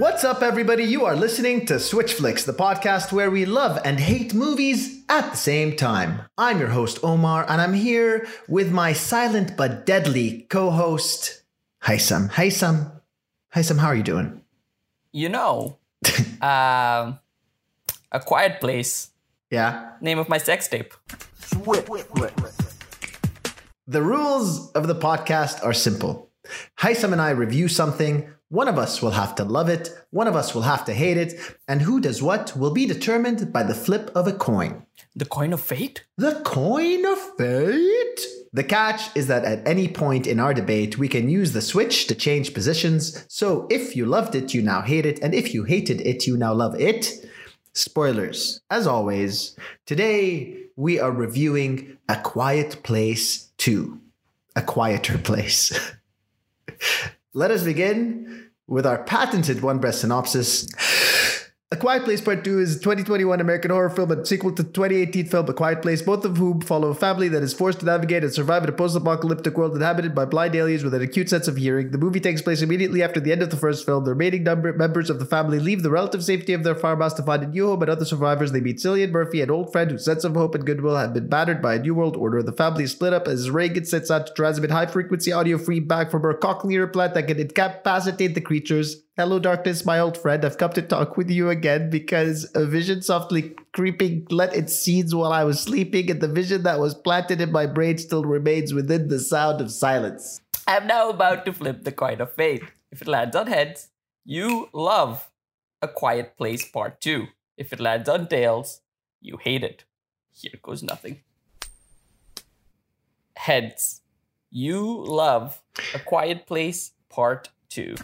What's up, everybody? You are listening to Switch Flicks, the podcast where we love and hate movies at the same time. I'm your host, Omar, and I'm here with my silent but deadly co host, Haysam. Haysam, Haysam, how are you doing? You know, um, A Quiet Place, Yeah. name of my sex tape. The rules of the podcast are simple. Haysam and I review something. One of us will have to love it, one of us will have to hate it, and who does what will be determined by the flip of a coin. The coin of fate? The coin of fate? The catch is that at any point in our debate, we can use the switch to change positions. So if you loved it, you now hate it, and if you hated it, you now love it. Spoilers. As always, today we are reviewing A Quiet Place 2. A Quieter Place. Let us begin with our patented one breath synopsis. A Quiet Place Part 2 is a 2021 American horror film and sequel to 2018 film A Quiet Place, both of whom follow a family that is forced to navigate and survive in a post apocalyptic world inhabited by blind aliens with an acute sense of hearing. The movie takes place immediately after the end of the first film. The remaining number, members of the family leave the relative safety of their farmhouse to find a new home and other survivors. They meet Cillian Murphy, an old friend whose sense of hope and goodwill have been battered by a new world order. The family is split up as Regan sets out to transmit high frequency audio feedback from her cochlear implant that can incapacitate the creatures. Hello, darkness, my old friend. I've come to talk with you again because a vision softly creeping let its seeds while I was sleeping, and the vision that was planted in my brain still remains within the sound of silence. I'm now about to flip the coin of fate. If it lands on heads, you love A Quiet Place Part 2. If it lands on tails, you hate it. Here goes nothing. Heads, you love A Quiet Place Part 2.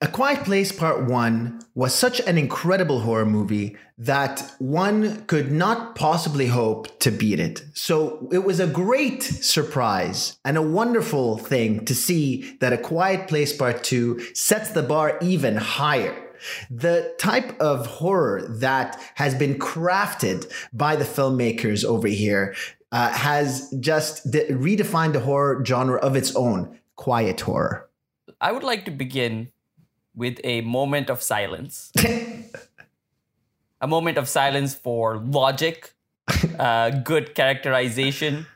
A Quiet Place Part 1 was such an incredible horror movie that one could not possibly hope to beat it. So it was a great surprise and a wonderful thing to see that A Quiet Place Part 2 sets the bar even higher. The type of horror that has been crafted by the filmmakers over here uh, has just de- redefined the horror genre of its own quiet horror. I would like to begin with a moment of silence. a moment of silence for logic, uh, good characterization,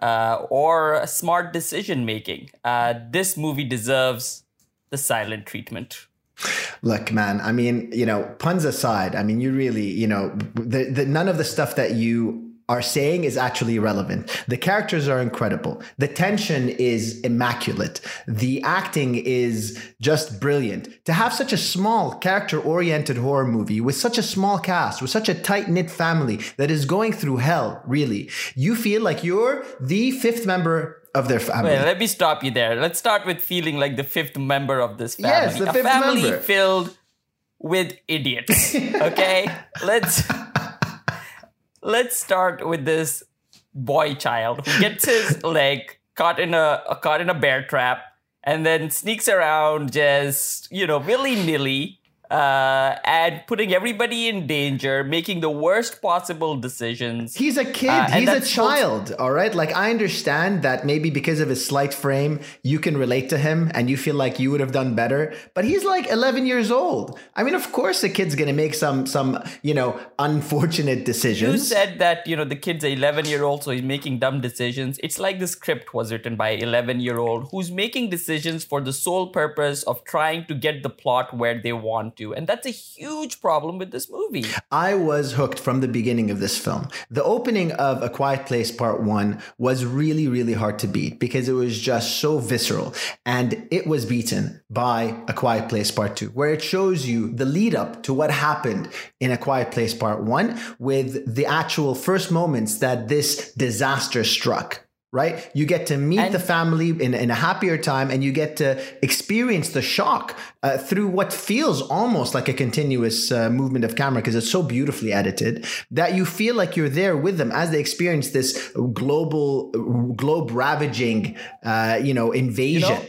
uh, or smart decision making. Uh, this movie deserves the silent treatment. Look, man, I mean, you know, puns aside, I mean, you really, you know, the, the, none of the stuff that you are saying is actually relevant. The characters are incredible. The tension is immaculate. The acting is just brilliant. To have such a small character oriented horror movie with such a small cast, with such a tight knit family that is going through hell, really, you feel like you're the fifth member of their family. Wait, let me stop you there. Let's start with feeling like the fifth member of this family. Yes, the a fifth family member. filled with idiots. Okay? let's let's start with this boy child who gets his leg caught in a caught in a bear trap and then sneaks around just, you know, willy-nilly uh, and putting everybody in danger, making the worst possible decisions. He's a kid. Uh, He's a child. All right. Like, I understand that maybe because of his slight frame, you can relate to him and you feel like you would have done better. But he's like 11 years old. I mean, of course, a kid's going to make some, some, you know, unfortunate decisions. You said that you know the kid's 11 year old, so he's making dumb decisions. It's like the script was written by 11 year old who's making decisions for the sole purpose of trying to get the plot where they want to, and that's a huge problem with this movie. I was hooked from the beginning of this film. The opening of A Quiet Place Part 1 was really, really hard to beat because it was just so visceral. And it was beaten by A Quiet Place Part 2, where it shows you the lead up to what happened in A Quiet Place Part 1 with the actual first moments that this disaster struck. Right? You get to meet And- the family in, in a happier time and you get to experience the shock uh, through what feels almost like a continuous uh, movement of camera because it's so beautifully edited that you feel like you're there with them as they experience this global, globe ravaging, uh, you know, invasion. You know,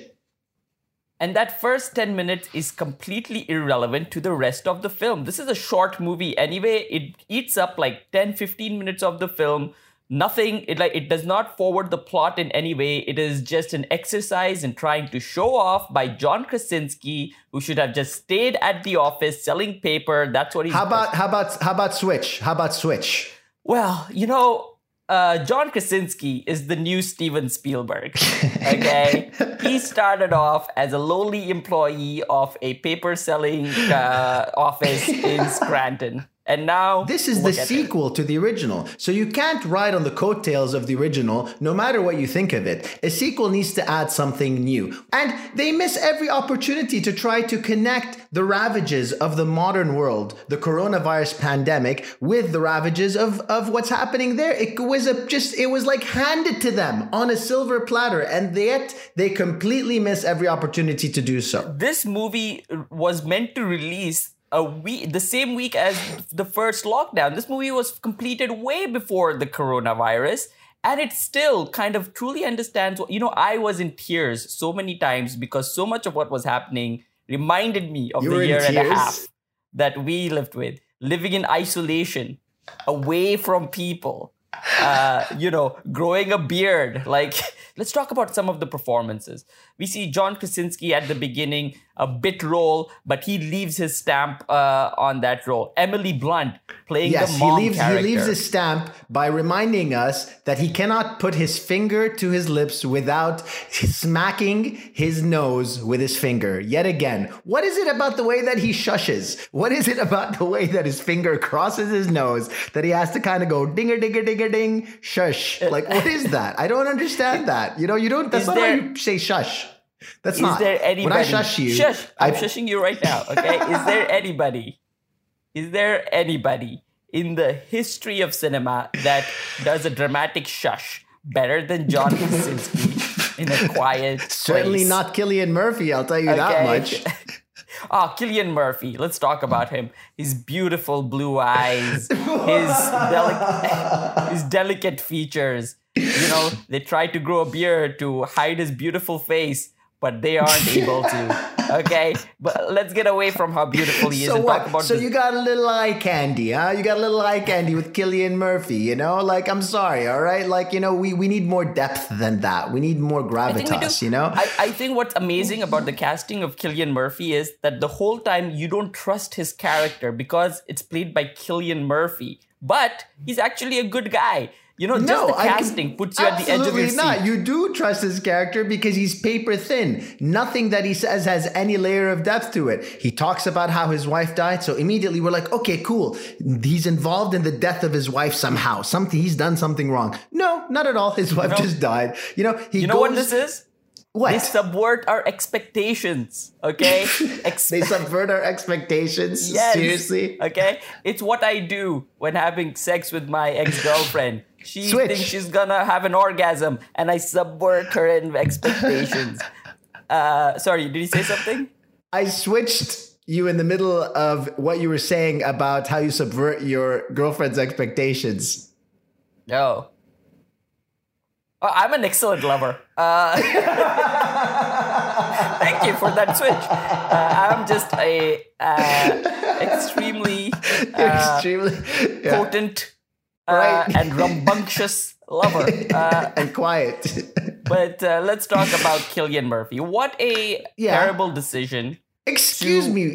And that first 10 minutes is completely irrelevant to the rest of the film. This is a short movie anyway. It eats up like 10, 15 minutes of the film. Nothing, it like it does not forward the plot in any way. It is just an exercise in trying to show off by John Krasinski, who should have just stayed at the office selling paper. That's what he's How about how about how about Switch? How about Switch? Well, you know, uh, John Krasinski is the new Steven Spielberg. Okay, he started off as a lowly employee of a paper selling uh, office in Scranton. And now This is the sequel to the original. So you can't ride on the coattails of the original, no matter what you think of it. A sequel needs to add something new. And they miss every opportunity to try to connect the ravages of the modern world, the coronavirus pandemic, with the ravages of, of what's happening there. It was a just it was like handed to them on a silver platter, and yet they completely miss every opportunity to do so. This movie was meant to release a week, the same week as the first lockdown. This movie was completed way before the coronavirus. And it still kind of truly understands what, you know, I was in tears so many times because so much of what was happening reminded me of You the year and a half that we lived with, living in isolation, away from people, uh, you know, growing a beard. Like, let's talk about some of the performances. We see John Krasinski at the beginning, a bit role, but he leaves his stamp uh, on that role. Emily Blunt playing Yes, the he mom leaves character. he leaves his stamp by reminding us that he cannot put his finger to his lips without smacking his nose with his finger. Yet again, what is it about the way that he shushes? What is it about the way that his finger crosses his nose that he has to kind of go dinger dinger dinger ding shush? Like what is that? I don't understand that. You know, you don't. That's Is not there- how you say shush. That's Is not. there anybody? when I shush you, Shush! I'm I- shushing you right now. Okay. Is there anybody? Is there anybody in the history of cinema that does a dramatic shush better than John Krasinski in a quiet? certainly place? not Cillian Murphy. I'll tell you that much. Ah, Cillian Murphy. Let's talk about him. His beautiful blue eyes, his delic- his delicate features. You know, they tried to grow a beard to hide his beautiful face, but they aren't able to. Okay, but let's get away from how beautiful he is So and what? talk about So this- you got a little eye candy, huh? You got a little eye candy with Cillian Murphy, you know? Like, I'm sorry, all right? Like, you know, we, we need more depth than that. We need more I think we gravitas, you know? I, I think what's amazing about the casting of Cillian Murphy is that the whole time you don't trust his character because it's played by Cillian Murphy. But he's actually a good guy. You know, just the I can- casting puts you at the edge of your absolutely seat. not. You do trust his character because he's paper thin. Nothing that he says has any layer of depth to it. He talks about how his wife died, so immediately we're like, okay, cool. He's involved in the death of his wife somehow. Something he's done something wrong. No, not at all. His wife know- just died. You know, he You know what goes- this is? What? They subvert our expectations. Okay, Ex- they subvert our expectations. Yes. Seriously. Okay, it's what I do when having sex with my ex-girlfriend. She Switch. thinks she's gonna have an orgasm, and I subvert her expectations. uh, sorry, did you say something? I switched you in the middle of what you were saying about how you subvert your girlfriend's expectations. No. Oh, I'm an excellent lover. Uh, thank you for that switch. Uh, I'm just a uh, extremely uh, Extremely yeah, potent uh, Right. and rambunctious lover. Uh, and quiet. but uh, let's talk about Cillian Murphy. What a Yeah. terrible decision. Excuse to- me.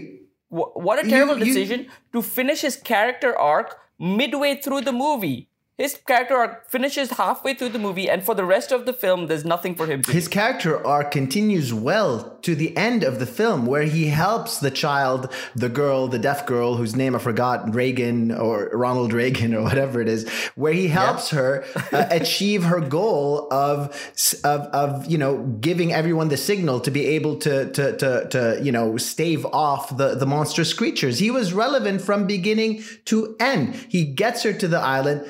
Wh- What a You- terrible you- decision to finish his character arc midway through the movie. His character arc finishes halfway through the movie, and for the rest of the film, there's nothing for him to do. His character arc continues well to the end of the film, where he helps the child, the girl, the deaf girl whose name I forgot, Reagan or Ronald Reagan or whatever it is, where he helps her uh, achieve her goal of, of of you know giving everyone the signal to be able to to to, to you know stave off the the monstrous creatures. He was relevant from beginning to end. He gets her to the island.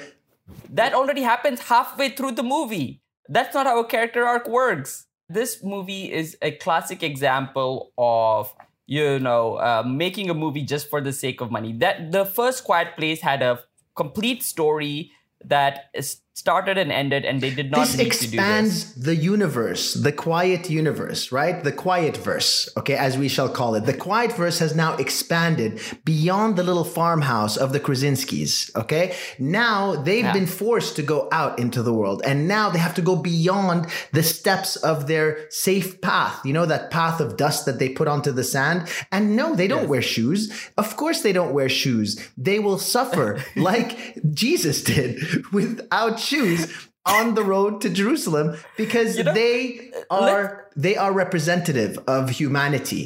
That already happens halfway through the movie. That's not how a character arc works. This movie is a classic example of you know uh, making a movie just for the sake of money. That the first Quiet Place had a complete story that is- started and ended, and they did not this need to do this. expands the universe, the quiet universe, right? The quiet verse, okay, as we shall call it. The quiet verse has now expanded beyond the little farmhouse of the Krasinskis, okay? Now they've Yeah. been forced to go out into the world, and now they have to go beyond the steps of their safe path, you know, that path of dust that they put onto the sand. And no, they don't Yes. wear shoes. Of course, they don't wear shoes. They will suffer like Jesus did without shoes on the road to Jerusalem because You know, they uh, are they are representative of humanity.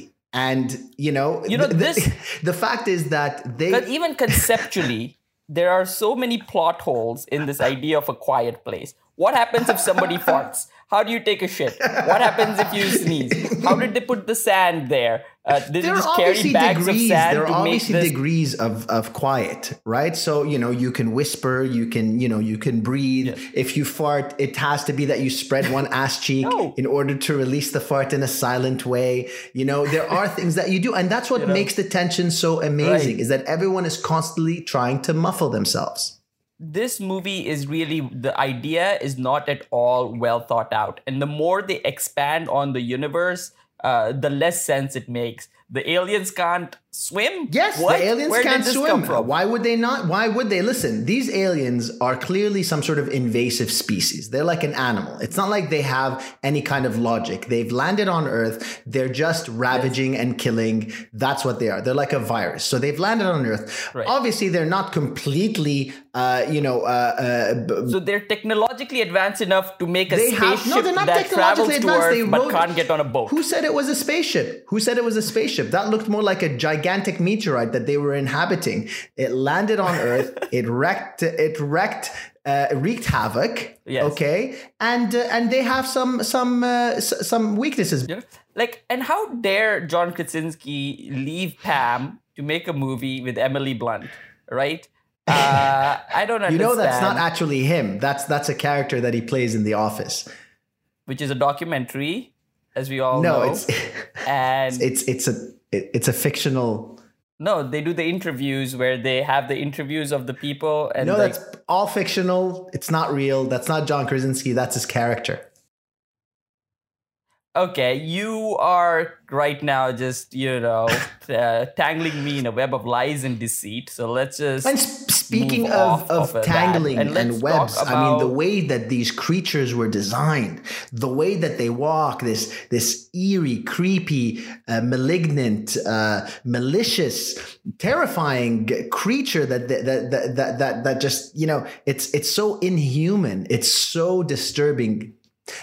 And you know, You know, the, the- this- the fact is that they But even conceptually, there are so many plot holes in this idea of a quiet place. What happens if somebody farts? How do you take a shit? What happens if you sneeze? How did they put the sand there? Uh, they there just are carry obviously bags degrees. of sand There are obviously this? degrees of, of quiet, right? So you know you can whisper, you can you know you can breathe. Yes. If you fart, it has to be that you spread one ass cheek No. in order to release the fart in a silent way. You know there are things that you do, and that's what You know. makes the tension so amazing. Right. Is that everyone is constantly trying to muffle themselves. this movie is really the idea is not at all well thought out and the more they expand on the universe uh, the less sense it makes. The aliens can't swim Yes, What? the aliens Where did can't swim. come from? Why would they not? Why would they? Listen, these aliens are clearly some sort of invasive species. They're like an animal. It's not like they have any kind of logic. They've landed on Earth. They're just ravaging and killing. That's what they are. They're like a virus. So they've landed on Earth. Right. Obviously, they're not completely, uh, you know, uh, uh, so they're technologically advanced enough to make a they spaceship have no. They're not that travels technologically advanced. Earth They but wrote- can't get on a boat. Who said it was a spaceship? Who said it was a spaceship? That looked more like a gigantic meteorite that they were inhabiting. It landed on Earth. it wrecked. It wrecked. Uh, wreaked havoc. Yes. Okay, and uh, and they have some some uh, s- some weaknesses. Know? Like, and how dare John Krasinski leave Pam to make a movie with Emily Blunt, right? Uh, I don't understand. You know that's not actually him. That's that's a character that he plays in The Office. which is a documentary, as we all No, know. it's and it's it's a it- it's a fictional. no, they do the interviews where they have the interviews of the people and No, like, that's all fictional. It's not real. That's not John Krasinski. That's his character. Okay, you are right now just you know uh, tangling me in a web of lies and deceit. So let's just And speaking of, of, of tangling And and, webs, talk I mean, the way that these creatures were designed, the way that they walk, this this eerie, creepy, uh, malignant, uh, malicious, terrifying creature that, that that that that that just you know, it's it's so inhuman, it's so disturbing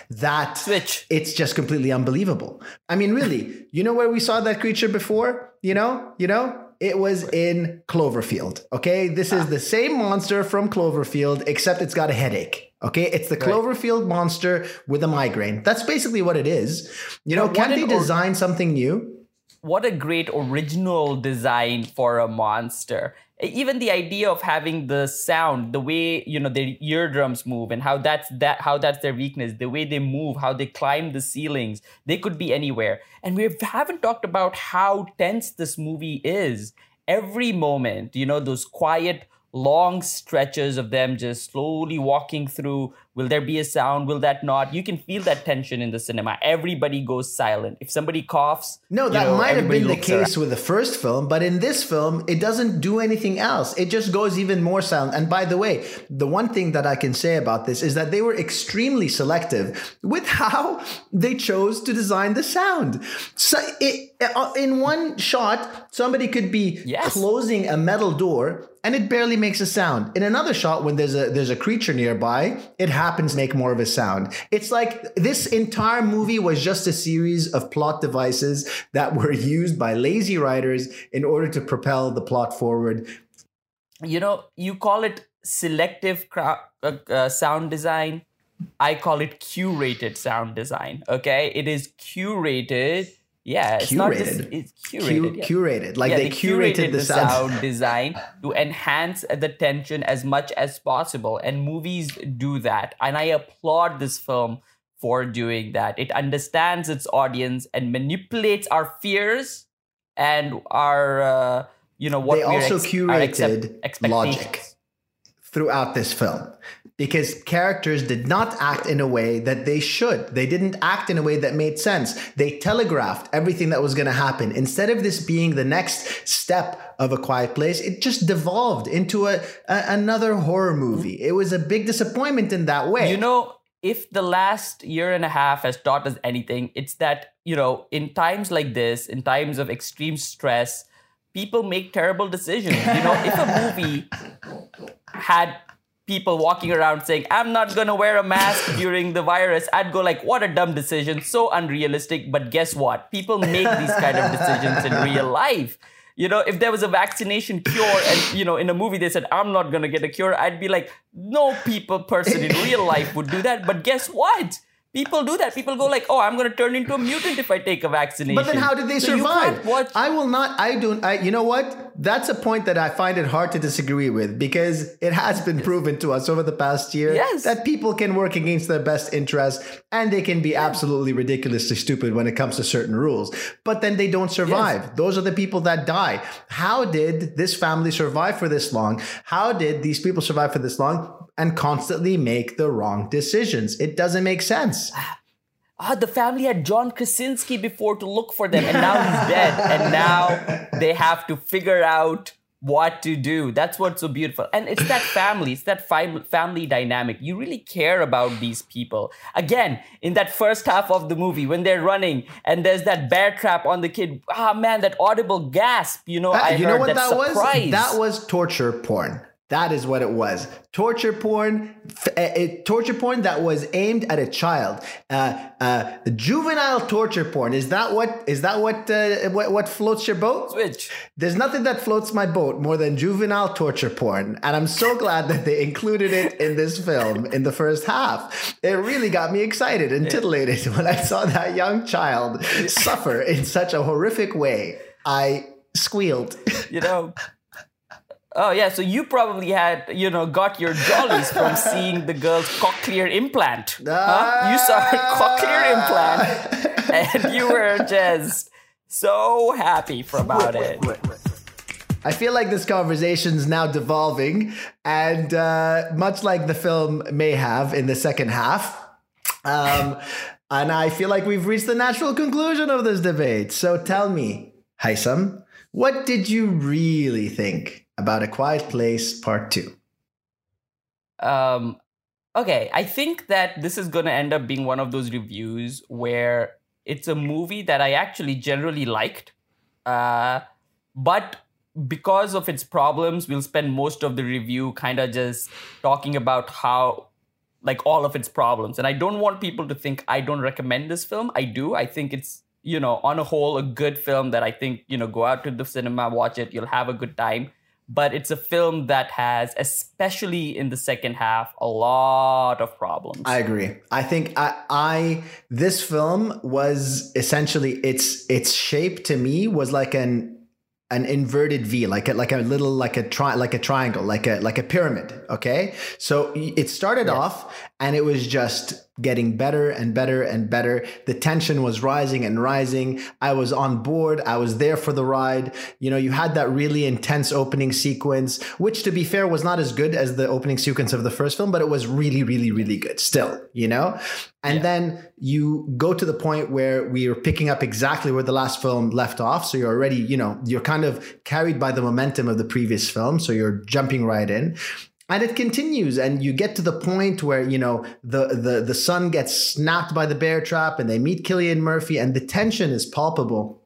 that switch. it's just completely unbelievable. I mean, really, you know where we saw that creature before? You know, you know, it was in Cloverfield. Okay, this is ah. the same monster from Cloverfield, except it's got a headache. Okay, it's the Right. Cloverfield monster with a migraine. That's basically what it is. You know, can they an or- design something new? What a great original design for a monster. Even the idea of having the sound the way you know their eardrums move and how that's that how that's their weakness the way they move how they climb the ceilings they could be anywhere. And we haven't talked about how tense this movie is. Every moment you know those quiet long stretches of them just slowly walking through will there be a sound will that not you can feel that tension in the cinema everybody goes silent if somebody coughs No, you that know, might have been the case with the first film, but in this film, it doesn't do anything else. It just goes even more silent. And by the way, the one thing that I can say about this is that they were extremely selective with how they chose to design the sound. So it, uh, in one shot, somebody could be Yes. closing a metal door and it barely makes a sound. In another shot, when there's a there's a creature nearby, it happens make more of a sound. It's like this entire movie was just a series of plot devices that were used by lazy writers in order to propel the plot forward. you know you call it selective uh, uh, sound design i call it curated sound design okay it is curated yeah it's not just Curated. Cu- curated yeah. Curated, like Yeah, they, curated, the, sound. design to enhance the tension as much as possible and movies do that and i applaud this film for doing that it understands its audience and manipulates our fears and our uh, you know what They we're also ex- accept- curated logic. throughout this film because characters did not act in a way that they should. They didn't act in a way that made sense. They telegraphed everything that was going to happen. Instead of this being the next step of A Quiet Place, it just devolved into a, a another horror movie. It was a big disappointment in that way. You know, if the last year and a half has taught us anything, it's that, you know, in times like this, in times of extreme stress, people make terrible decisions. You know, if a movie had people walking around saying, I'm not gonna wear a mask during the virus, I'd go like, what a dumb decision, so unrealistic. But guess what? People make these kind of decisions in real life. You know, if there was a vaccination cure and, you know, in a movie they said, I'm not gonna get a cure, I'd be like, no people person in real life would do that. But guess what? People do that. People go like, "Oh, I'm going to turn into a mutant if I take a vaccination." But then, how did they So survive? I will not. I don't. I, you know what? That's a point that I find it hard to disagree with because it has been proven to us over the past year Yes. that people can work against their best interest and they can be absolutely ridiculously stupid when it comes to certain rules. But then they don't survive. Those are the people that die. How did this family survive for this long? How did these people survive for this long? And constantly make the wrong decisions. It doesn't make sense. Ah, ah, the family had John Krasinski before to look for them, and now he's dead, and now they have to figure out what to do. That's what's so beautiful, and it's that family, it's that fam- family dynamic. You really care about these people. Again, in that first half of the movie, when they're running and there's that bear trap on the kid, ah man, that audible gasp. You know, Uh, I you heard know what that, that surprise. was? That was torture porn. That is what it was. Torture porn, f- uh, uh, torture porn that was aimed at a child. Uh, uh, juvenile torture porn. Is that what? Is that what? Uh, what, what floats your boat? Switch. There's nothing that floats my boat more than juvenile torture porn, and I'm so glad that they included it in this film in the first half. It really got me excited and titillated when I saw that young child suffer in such a horrific way. I squealed. you know. Oh yeah, so you probably had, you know, got your jollies from seeing the girl's cochlear implant. Huh? You saw her cochlear implant and you were just so happy for about it. I feel like this conversation is now devolving, and uh, much like the film may have in the second half. Um, and I feel like we've reached the natural conclusion of this debate. So tell me, Haitham, what did you really think about A Quiet Place Part 2? Um, okay, I think that this is going to end up being one of those reviews where it's a movie that I actually generally liked, uh, but because of its problems, we'll spend most of the review kind of just talking about how, like, all of its problems. And I don't want people to think I don't recommend this film. I do. I think it's, you know, on a whole, a good film that I think, you know, go out to the cinema, watch it, you'll have a good time but it's a film that has, especially in the second half, a lot of problems. I agree. I think I, I this film was essentially its its shape to me was like an an inverted V, like a, like a little like a tri- like a triangle, like a like a pyramid. Okay, so it started Yes. off and it was just getting better and better and better. The tension was rising and rising. I was on board. I was there for the ride. You know, you had that really intense opening sequence, which to be fair was not as good as the opening sequence of the first film, but it was really, really, really good still, you know? And Yeah. then you go to the point where we are picking up exactly where the last film left off. So you're already, you know, you're kind of carried by the momentum of the previous film. So you're jumping right in. And it continues, and you get to the point where you know the the the son gets snapped by the bear trap, and they meet Cillian Murphy, and the tension is palpable.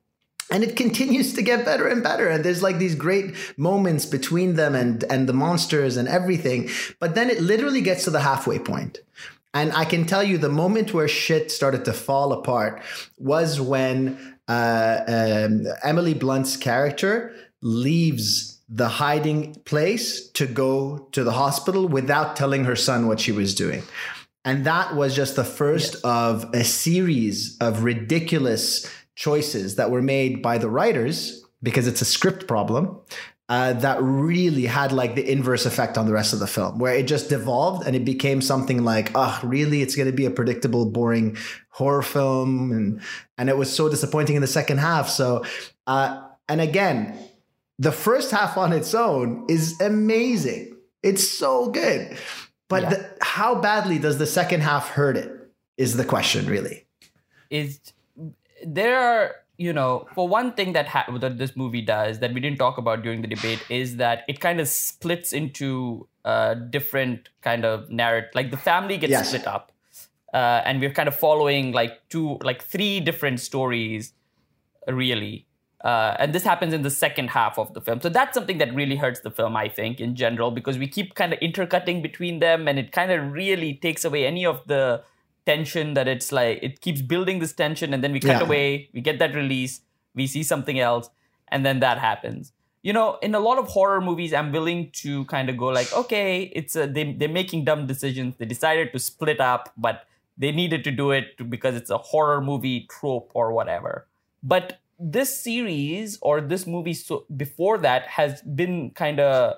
And it continues to get better and better, and there's like these great moments between them and and the monsters and everything. But then it literally gets to the halfway point, and I can tell you the moment where shit started to fall apart was when uh, um, Emily Blunt's character leaves the hiding place to go to the hospital without telling her son what she was doing. And that was just the first of a series of ridiculous choices that were made by the writers because it's a script problem. Uh, that really had like the inverse effect on the rest of the film, where it just devolved and it became something like, oh, really? It's going to be a predictable, boring horror film, and and it was so disappointing in the second half. So, uh, and again, the first half on its own is amazing. It's so good. But Yeah. the, how badly does the second half hurt it? Is the question really? is there are you know for one thing that ha- that this movie does that we didn't talk about during the debate is that it kind of splits into uh, different kind of narrative like the family gets Yes. split up uh, and we're kind of following like two like three different stories really uh, and this happens in the second half of the film. So that's something that really hurts the film i think in general because we keep kind of intercutting between them and it kind of really takes away any of the tension that it's like it keeps building this tension and then we cut Yeah. away we get that release we see something else and then that happens. You know in a lot of horror movies i'm willing to kind of go like okay it's a, they, they're making dumb decisions. They decided to split up but they needed to do it because it's a horror movie trope or whatever. But this series or this movie so before that has been kind of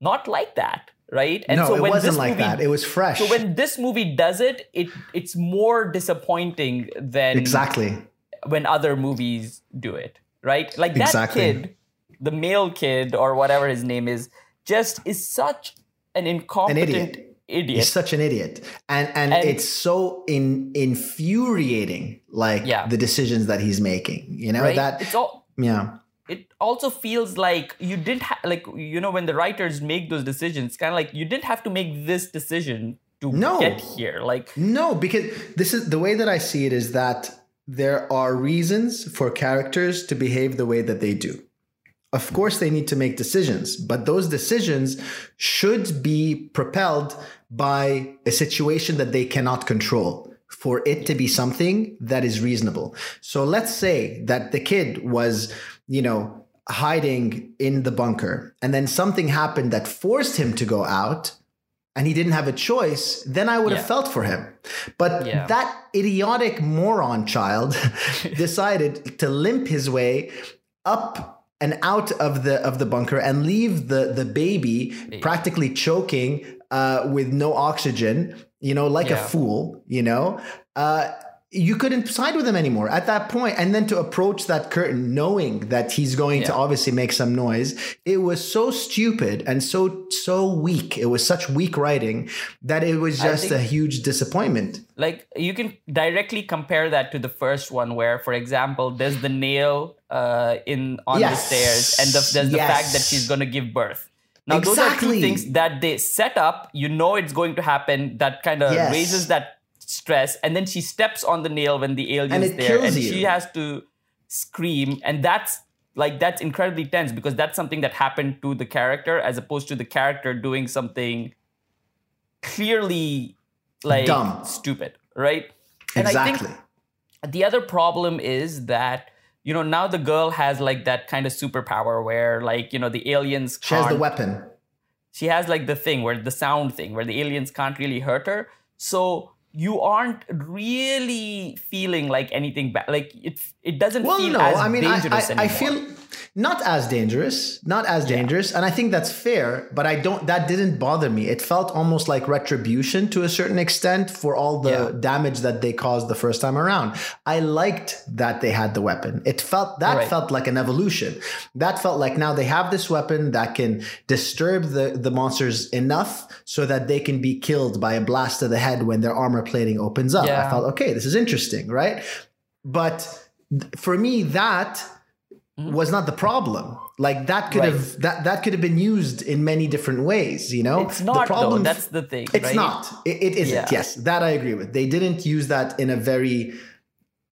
not like that right and no, it wasn't this like movie- that. It was fresh. so when this movie does it, it it's more disappointing than exactly. when other movies do it, right? Like that Exactly. kid, the male kid or whatever his name is, just is such an incompetent idiot. Idiot. He's such an idiot, and, and And- it's so in infuriating, like Yeah. the decisions that he's making. You know right? that, it's all yeah, it also feels like you didn't ha- like you know when the writers make those decisions kind of like you didn't have to make this decision to No. get here like no, because this is the way that I see it is that there are reasons for characters to behave the way that they do. Of course, they need to make decisions, but those decisions should be propelled by a situation that they cannot control for it to be something that is reasonable. So let's say that the kid was, you know, hiding in the bunker and then something happened that forced him to go out and he didn't have a choice, then I would have felt for him. But Yeah. that idiotic moron child decided to limp his way up and out of the of the bunker and leave the the baby practically choking uh, with no oxygen, you know, like a fool, you know. Uh, you couldn't side with him anymore at that point. And then to approach that curtain knowing that he's going to obviously make some noise it was so stupid and so so weak. It was such weak writing that it was just a huge disappointment. Like you can directly compare that to the first one where for example there's the nail uh, in on Yes. the stairs and the, there's the fact that she's going to give birth. Now those are two things that they set up. You know it's going to happen. That kind of Yes. raises that stress and then she steps on the nail when the alien's And there and you. she has to scream and that's like that's incredibly tense because that's something that happened to the character as opposed to the character doing something clearly like Dumb. stupid right and I exactly think the other problem is that you know now the girl has like that kind of superpower where like you know the aliens she has the weapon she has like the thing where the sound thing where the aliens can't really hurt her so you aren't really feeling like anything bad like it it doesn't well feel no as i mean I, dangerous I, I anymore. feel not as dangerous not as dangerous and i think that's fair but i don't that didn't bother me. It felt almost like retribution to a certain extent for all the Yeah. damage that they caused the first time around. I liked that they had the weapon. It felt that Right. felt like an evolution. That felt like now they have this weapon that can disturb the the monsters enough so that they can be killed by a blast to the head when their armor plating opens up. I Yeah. felt okay this is interesting right? But for me that Mm-hmm. was not the problem like that could Right. have that that could have been used in many different ways you know it's not the problem. though that's the thing it's right? not it, it isn't Yeah. yes that i agree with they didn't use that in a very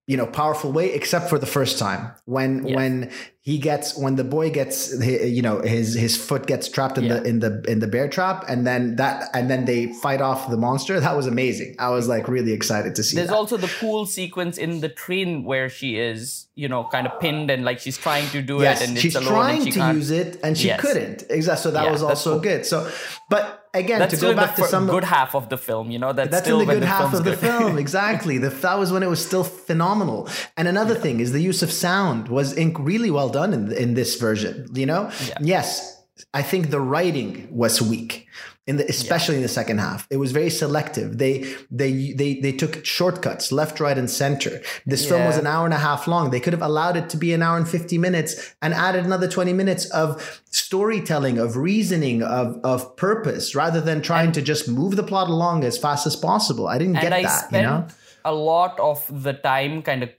you know powerful way except for the first time when Yeah. when he gets when the boy gets you know his his foot gets trapped in Yeah. the in the in the bear trap and then that and then they fight off the monster that was amazing i was like really excited to see There's that. also the cool sequence in the train where she is, you know, kind of pinned and like she's trying to do yes it and she's trying and she to can't. use it and she Yes. couldn't exactly so that Yeah, was also cool. good so but again That's to go the back to some good half of the film, you know. That's, That's still in the good half film's of the good. film, exactly. The, that was when it was still phenomenal. And another thing is the use of sound was inc- really well done in in this version. You know, Yeah. yes, I think the writing was weak. In the especially in the second half. It was very selective. They they they they took shortcuts left, right, and center. This film was an hour and a half long. They could have allowed it to be an hour and fifty minutes and added another twenty minutes of storytelling, of reasoning, of of purpose, rather than trying to just move the plot along as fast as possible. I didn't get I that. You know. a lot of the time kind of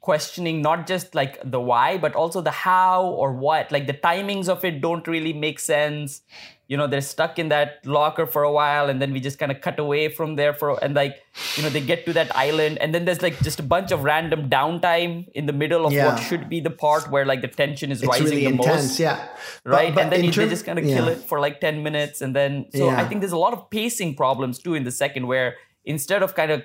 questioning not just like the why but also the how or what like the timings of it don't really make sense you know they're stuck in that locker for a while and then we just kind of cut away from there for and like you know they get to that island and then there's like just a bunch of random downtime in the middle of Yeah. what should be the part where like the tension is It's rising really the intense, most yeah. Right? but and then you, term- they just kind of kill yeah. it for like 10 minutes. And then, so I think there's a lot of pacing problems too in the second, where instead of kind of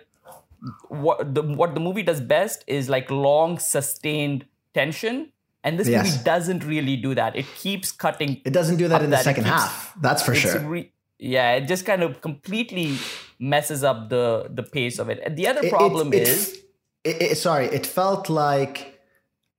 what the, what the movie does best is like long, sustained tension. And this Yes. movie doesn't really do that. It keeps cutting. It doesn't do that in the that. Second keeps- half. That's for sure. re- yeah, it just kind of completely messes up the the pace of it. And the other it- problem it- is it, it- sorry, it felt like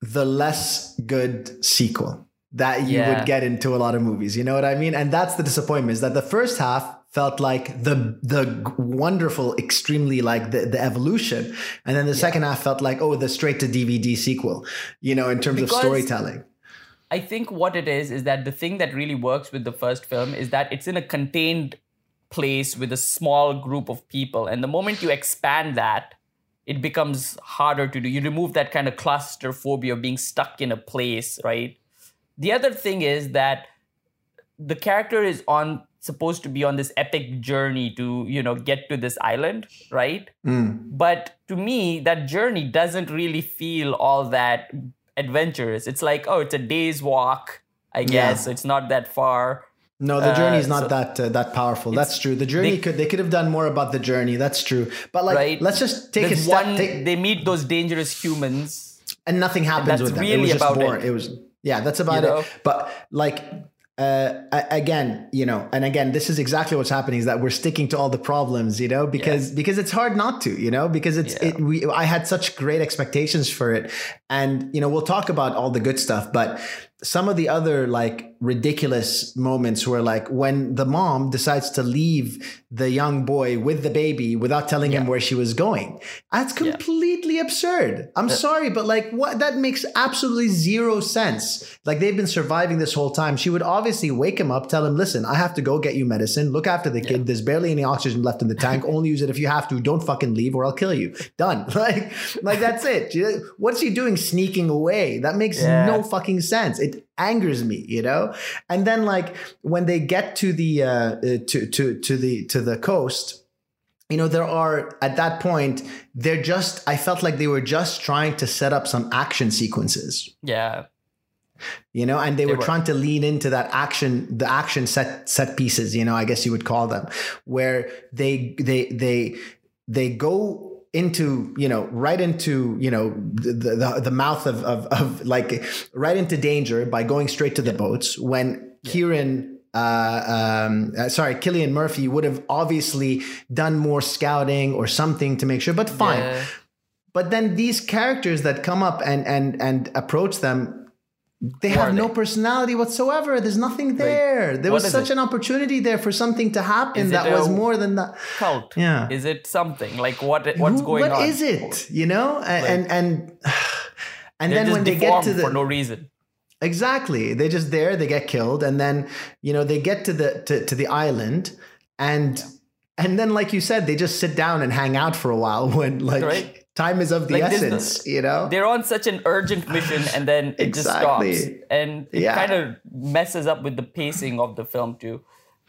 the less good sequel that you Yeah. would get into a lot of movies. You know what I mean? And that's the disappointment is that the first half felt like the the wonderful, extremely like the, the evolution, and then the second half felt like oh the straight to DVD sequel. You know, in terms Because- of storytelling. I think what it is is that the thing that really works with the first film is that it's in a contained place with a small group of people. And the moment you expand that, it becomes harder to do. You remove that kind of claustrophobia of being stuck in a place, right? The other thing is that the character is on supposed to be on this epic journey to, you know, get to this island, right? But to me, that journey doesn't really feel all that adventurous. It's like, oh, it's a day's walk, I guess. It's not that far. No, the journey is Uh, not so- that uh, that powerful. That's true. The journey they- could they could have done more about the journey. That's true. But like, Right. let's just take There's a step. one, take- they meet those dangerous humans. and nothing happens that's with them. it was just boring. it. It. was yeah, that's about You know? it. But like uh, again, you know, and again, this is exactly what's happening is that we're sticking to all the problems, you know, because because it's hard not to, you know, because it's Yeah. it. We I had such great expectations for it, and you know, we'll talk about all the good stuff, but some of the other like ridiculous moments were like when the mom decides to leave the young boy with the baby without telling him where she was going. That's completely absurd. I'm sorry, but like what that makes absolutely zero sense. Like they've been surviving this whole time. She would obviously wake him up, tell him, listen, I have to go get you medicine. Look after the kid. There's barely any oxygen left in the tank. Only use it if you have to. Don't fucking leave or I'll kill you. Done. Like, like that's it. What's he doing sneaking away? That makes Yeah. no fucking sense. It angers me, you know? And then like when they get to the uh, uh to to to the to the coast, you know there are at that point they're just i felt like they were just trying to set up some action sequences Yeah. you know and they, were, were. trying to lean into that action the action set set pieces you know i guess you would call them where they they they they go into you know right into you know the the, the mouth of, of of like right into danger by going straight to the boats when kieran uh, um, uh, sorry, Cillian Murphy would have obviously done more scouting or something to make sure, but fine. Yeah. But then these characters that come up and and and approach them, they Who have no they? personality whatsoever. There's nothing there. there was such it? an opportunity there for something to happen that was more than that. Cult. Yeah. Is it something? Like what what's Who- going what on? is it? You know, and and and, and then when they get to the for no reason. Exactly. They're just there, they get killed, and then you know they get to the to, to the island and and then like you said, they just sit down and hang out for a while when like Right. Time is of the Like, no- essence, you know? They're on such an urgent mission and then it Exactly. just stops. And it Yeah. kind of messes up with the pacing of the film too.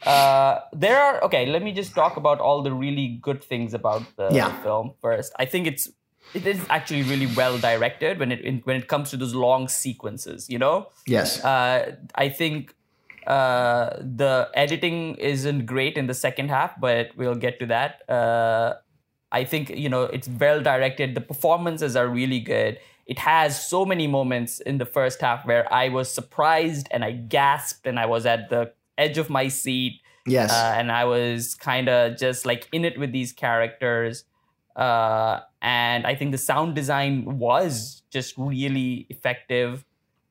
Uh, there are okay. Let me just talk about all the really good things about the Yeah. film first. I think it's it is actually really well directed when it in, when it comes to those long sequences. You know, Yes. uh, I think uh, the editing isn't great in the second half, but we'll get to that. Uh, I think you know it's well directed. The performances are really good. It has so many moments in the first half where I was surprised and I gasped and I was at the edge of my seat yes. uh, and I was kind of just like in it with these characters. Uh, and I think the sound design was just really effective.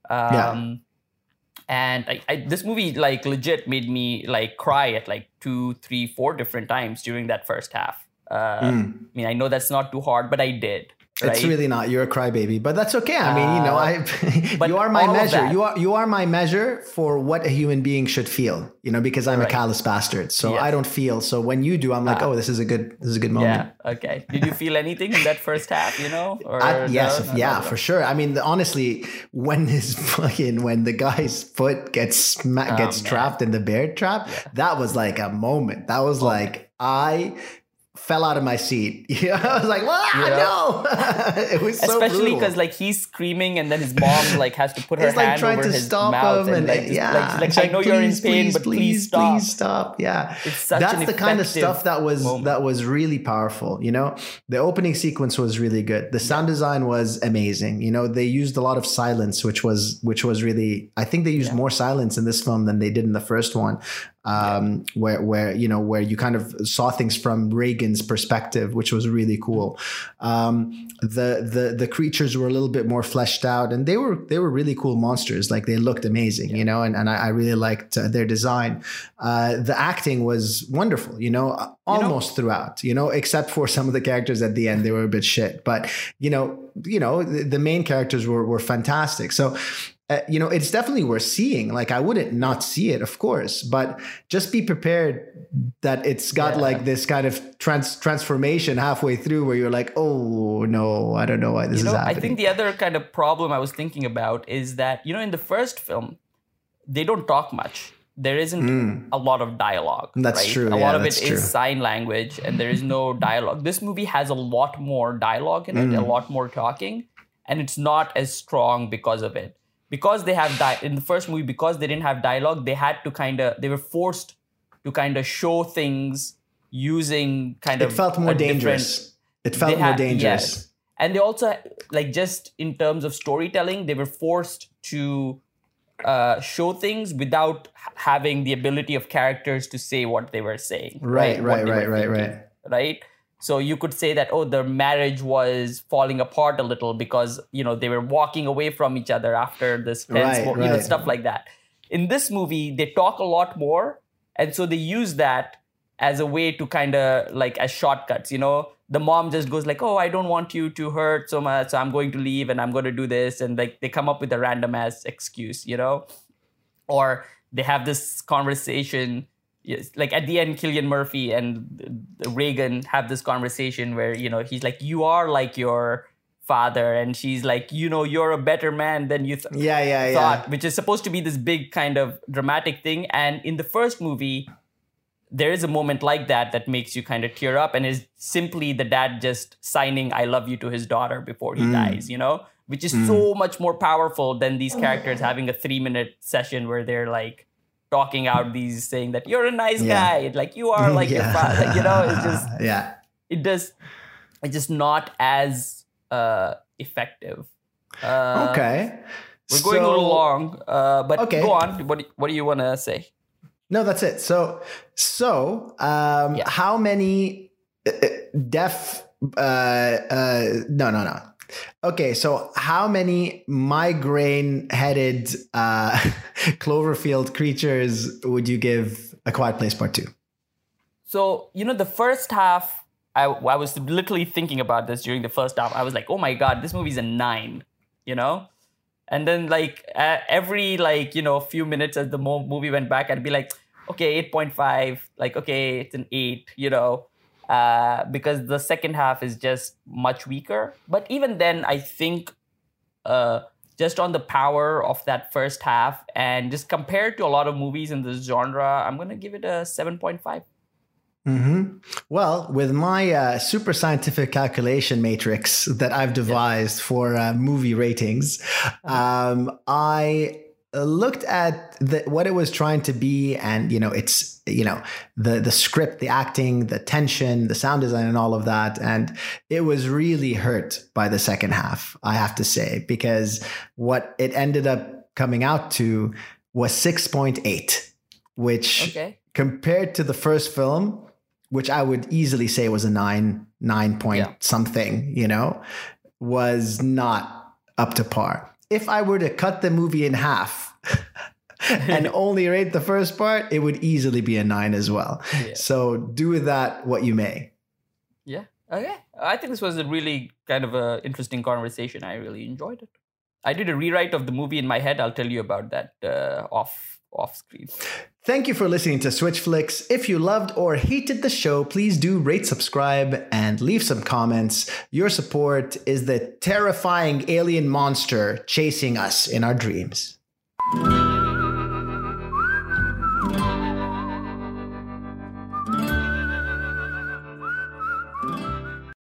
Um, and I, I, this movie like legit made me like cry at like two three four different times during that first half uh, Mm. i mean i know that's not too hard but i did right? It's really not. You're a crybaby, but that's okay. I mean, you know, I but you are my measure. You are you are my measure for what a human being should feel. You know, because I'm Right. a callous bastard, so Yes. I don't feel. So when you do, I'm like, Ah. oh, this is a good this is a good moment. yeah okay did you feel anything in that first half you know or I- yes, no? No, yeah, no, for sure. I mean, the, honestly, when his fucking when the guy's foot gets sma- Oh, gets man. trapped in the bear trap, that was like a moment. That was like I fell out of my seat. Yeah, I was like, "Ah, Yeah. no!" it was so especially because like he's screaming and then his mom like has to put her He's like hand trying over to his stop mouth him, and, and, like, just, yeah, like, like, it's I know you're in please, pain, please, but please, please, stop. please stop. Yeah, It's such that's the kind of stuff that was moment. that was really powerful. You know, the opening sequence was really good. The sound design was amazing. You know, they used a lot of silence, which was which was really. I think they used Yeah. more silence in this film than they did in the first one. Um, where where you know where you kind of saw things from Regan's perspective, which was really cool. Um, the the the creatures were a little bit more fleshed out, and they were they were really cool monsters. Like they looked amazing, you know, and, and I, I really liked uh, their design. Uh, the acting was wonderful, you know, almost throughout, you know, except for some of the characters at the end, they were a bit shit. But you know, you know, the, the main characters were were fantastic. So. Uh, you know, it's definitely worth seeing. Like, I wouldn't not see it, of course, but just be prepared that it's got Yeah. like this kind of trans- transformation halfway through where you're like, oh no, I don't know why this you know, is I think the other kind of problem I was thinking about is that, you know, in the first film, they don't talk much. There isn't a lot of dialogue. Mm. That's right? true, A yeah, lot of it is true. sign language and there is no dialogue. This movie has a lot more dialogue in it, a Mm. lot more talking, and it's not as strong because of it. Because they have di- in the first movie, because they didn't have dialogue, they had to kind of they were forced to kind of show things using kind of it felt more dangerous. It felt more had- dangerous. yes. and they also like just in terms of storytelling they were forced to uh, show things without having the ability of characters to say what they were saying Right, right, they right, right, right. right so you could say that oh their marriage was falling apart a little because you know they were walking away from each other after this fence Right, you know stuff like that. In this movie they talk a lot more and so they use that as a way to kind of like as shortcuts you know? The mom just goes like oh i don't want you to hurt so much so i'm going to leave and i'm going to do this and like they come up with a random ass excuse you know? Or they have this conversation yes, like at the end Cillian Murphy and Regan have this conversation where you know he's like you are like your father and she's like you know you're a better man than you th- Yeah, yeah, yeah. thought which is supposed to be this big kind of dramatic thing. And in the first movie there is a moment like that that makes you kind of tear up and is simply the dad just signing i love you to his daughter before he mm. dies you know? Which is mm. so much more powerful than these characters having a 3 minute session where they're like talking out these saying that you're a nice Yeah. guy like you are like your father you know it's just yeah. it does it's just not as uh effective uh, Okay. we're going a little long, uh, but Okay. go on. What do, what do you want to say? No, that's it. So, so um, Yeah. how many uh, uh, deaf? Uh, uh, no, no, no. Okay, so how many migraine-headed uh, Cloverfield creatures would you give A Quiet Place Part Two? So you know, the first half, I I was literally thinking about this during the first half. I was like, oh my god, this movie's a nine, you know. And then like uh, every like you know few minutes as the movie went back, I'd be like, okay, eight point five. Like okay, it's an eight, you know. Uh, because the second half is just much weaker. But even then, I think uh, just on the power of that first half and just compared to a lot of movies in this genre, I'm gonna give it a seven point five. Mm-hmm. Well, with my uh, super scientific calculation matrix that I've devised for uh, movie ratings, um, I looked at the, what it was trying to be, and you know, it's you know the the script, the acting, the tension, the sound design, and all of that, and it was really hurt by the second half. I have to say because what it ended up coming out to was six point eight, which Okay. compared to the first film, which I would easily say was a nine, nine point Yeah. something, you know, was not up to par. If I were to cut the movie in half, and only rate the first part, it would easily be a nine as well. Yeah. So do with that what you may. Yeah. Okay. I think this was a really kind of a interesting conversation. I really enjoyed it. I did a rewrite of the movie in my head. I'll tell you about that uh, off off screen. Thank you for listening to Switch Flicks. If you loved or hated the show, please do rate, subscribe, and leave some comments. Your support is the terrifying alien monster chasing us in our dreams you